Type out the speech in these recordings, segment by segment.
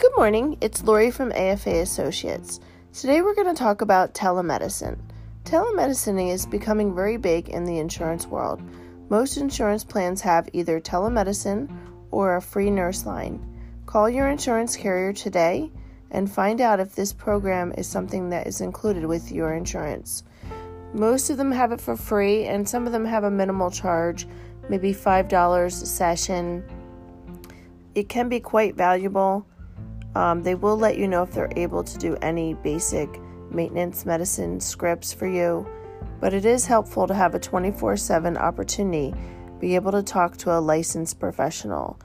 Good morning, it's Lori from AFA Associates. Today we're going to talk about telemedicine. Telemedicine is becoming very big in the insurance world. Most insurance plans have either telemedicine or a free nurse line. Call your insurance carrier today and find out if this program is something that is included with your insurance. Most of them have it for free, and some of them have a minimal charge, maybe $5 a session. It can be quite valuable. Um, they will let you know if they're able to do any basic maintenance medicine scripts for you, but it is helpful to have a 24 7 opportunity be able to talk to a licensed professional.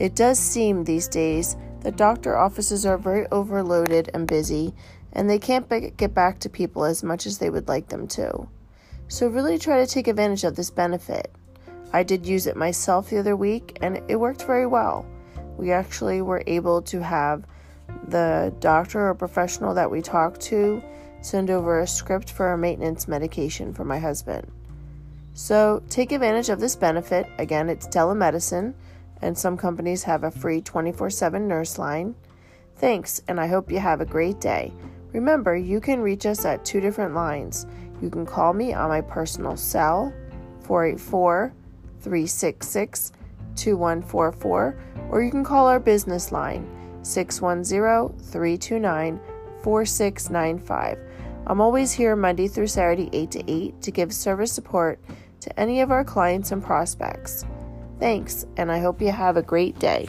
It does seem these days that doctor offices are very overloaded and busy, and they can't get back to people as much as they would like them to. So, really try to take advantage of this benefit. I did use it myself the other week, and it worked very well. We actually were able to have the doctor or professional that we talked to send over a script for a maintenance medication for my husband. So, take advantage of this benefit. Again, it's telemedicine, and some companies have a free 24 7 nurse line. Thanks, and I hope you have a great day. Remember, you can reach us at two different lines. You can call me on my personal cell, 484 366 2144, or you can call our business line, 610 329 4695. I'm always here Monday through Saturday, 8 to 8, to give service support to any of our clients and prospects. Thanks, and I hope you have a great day.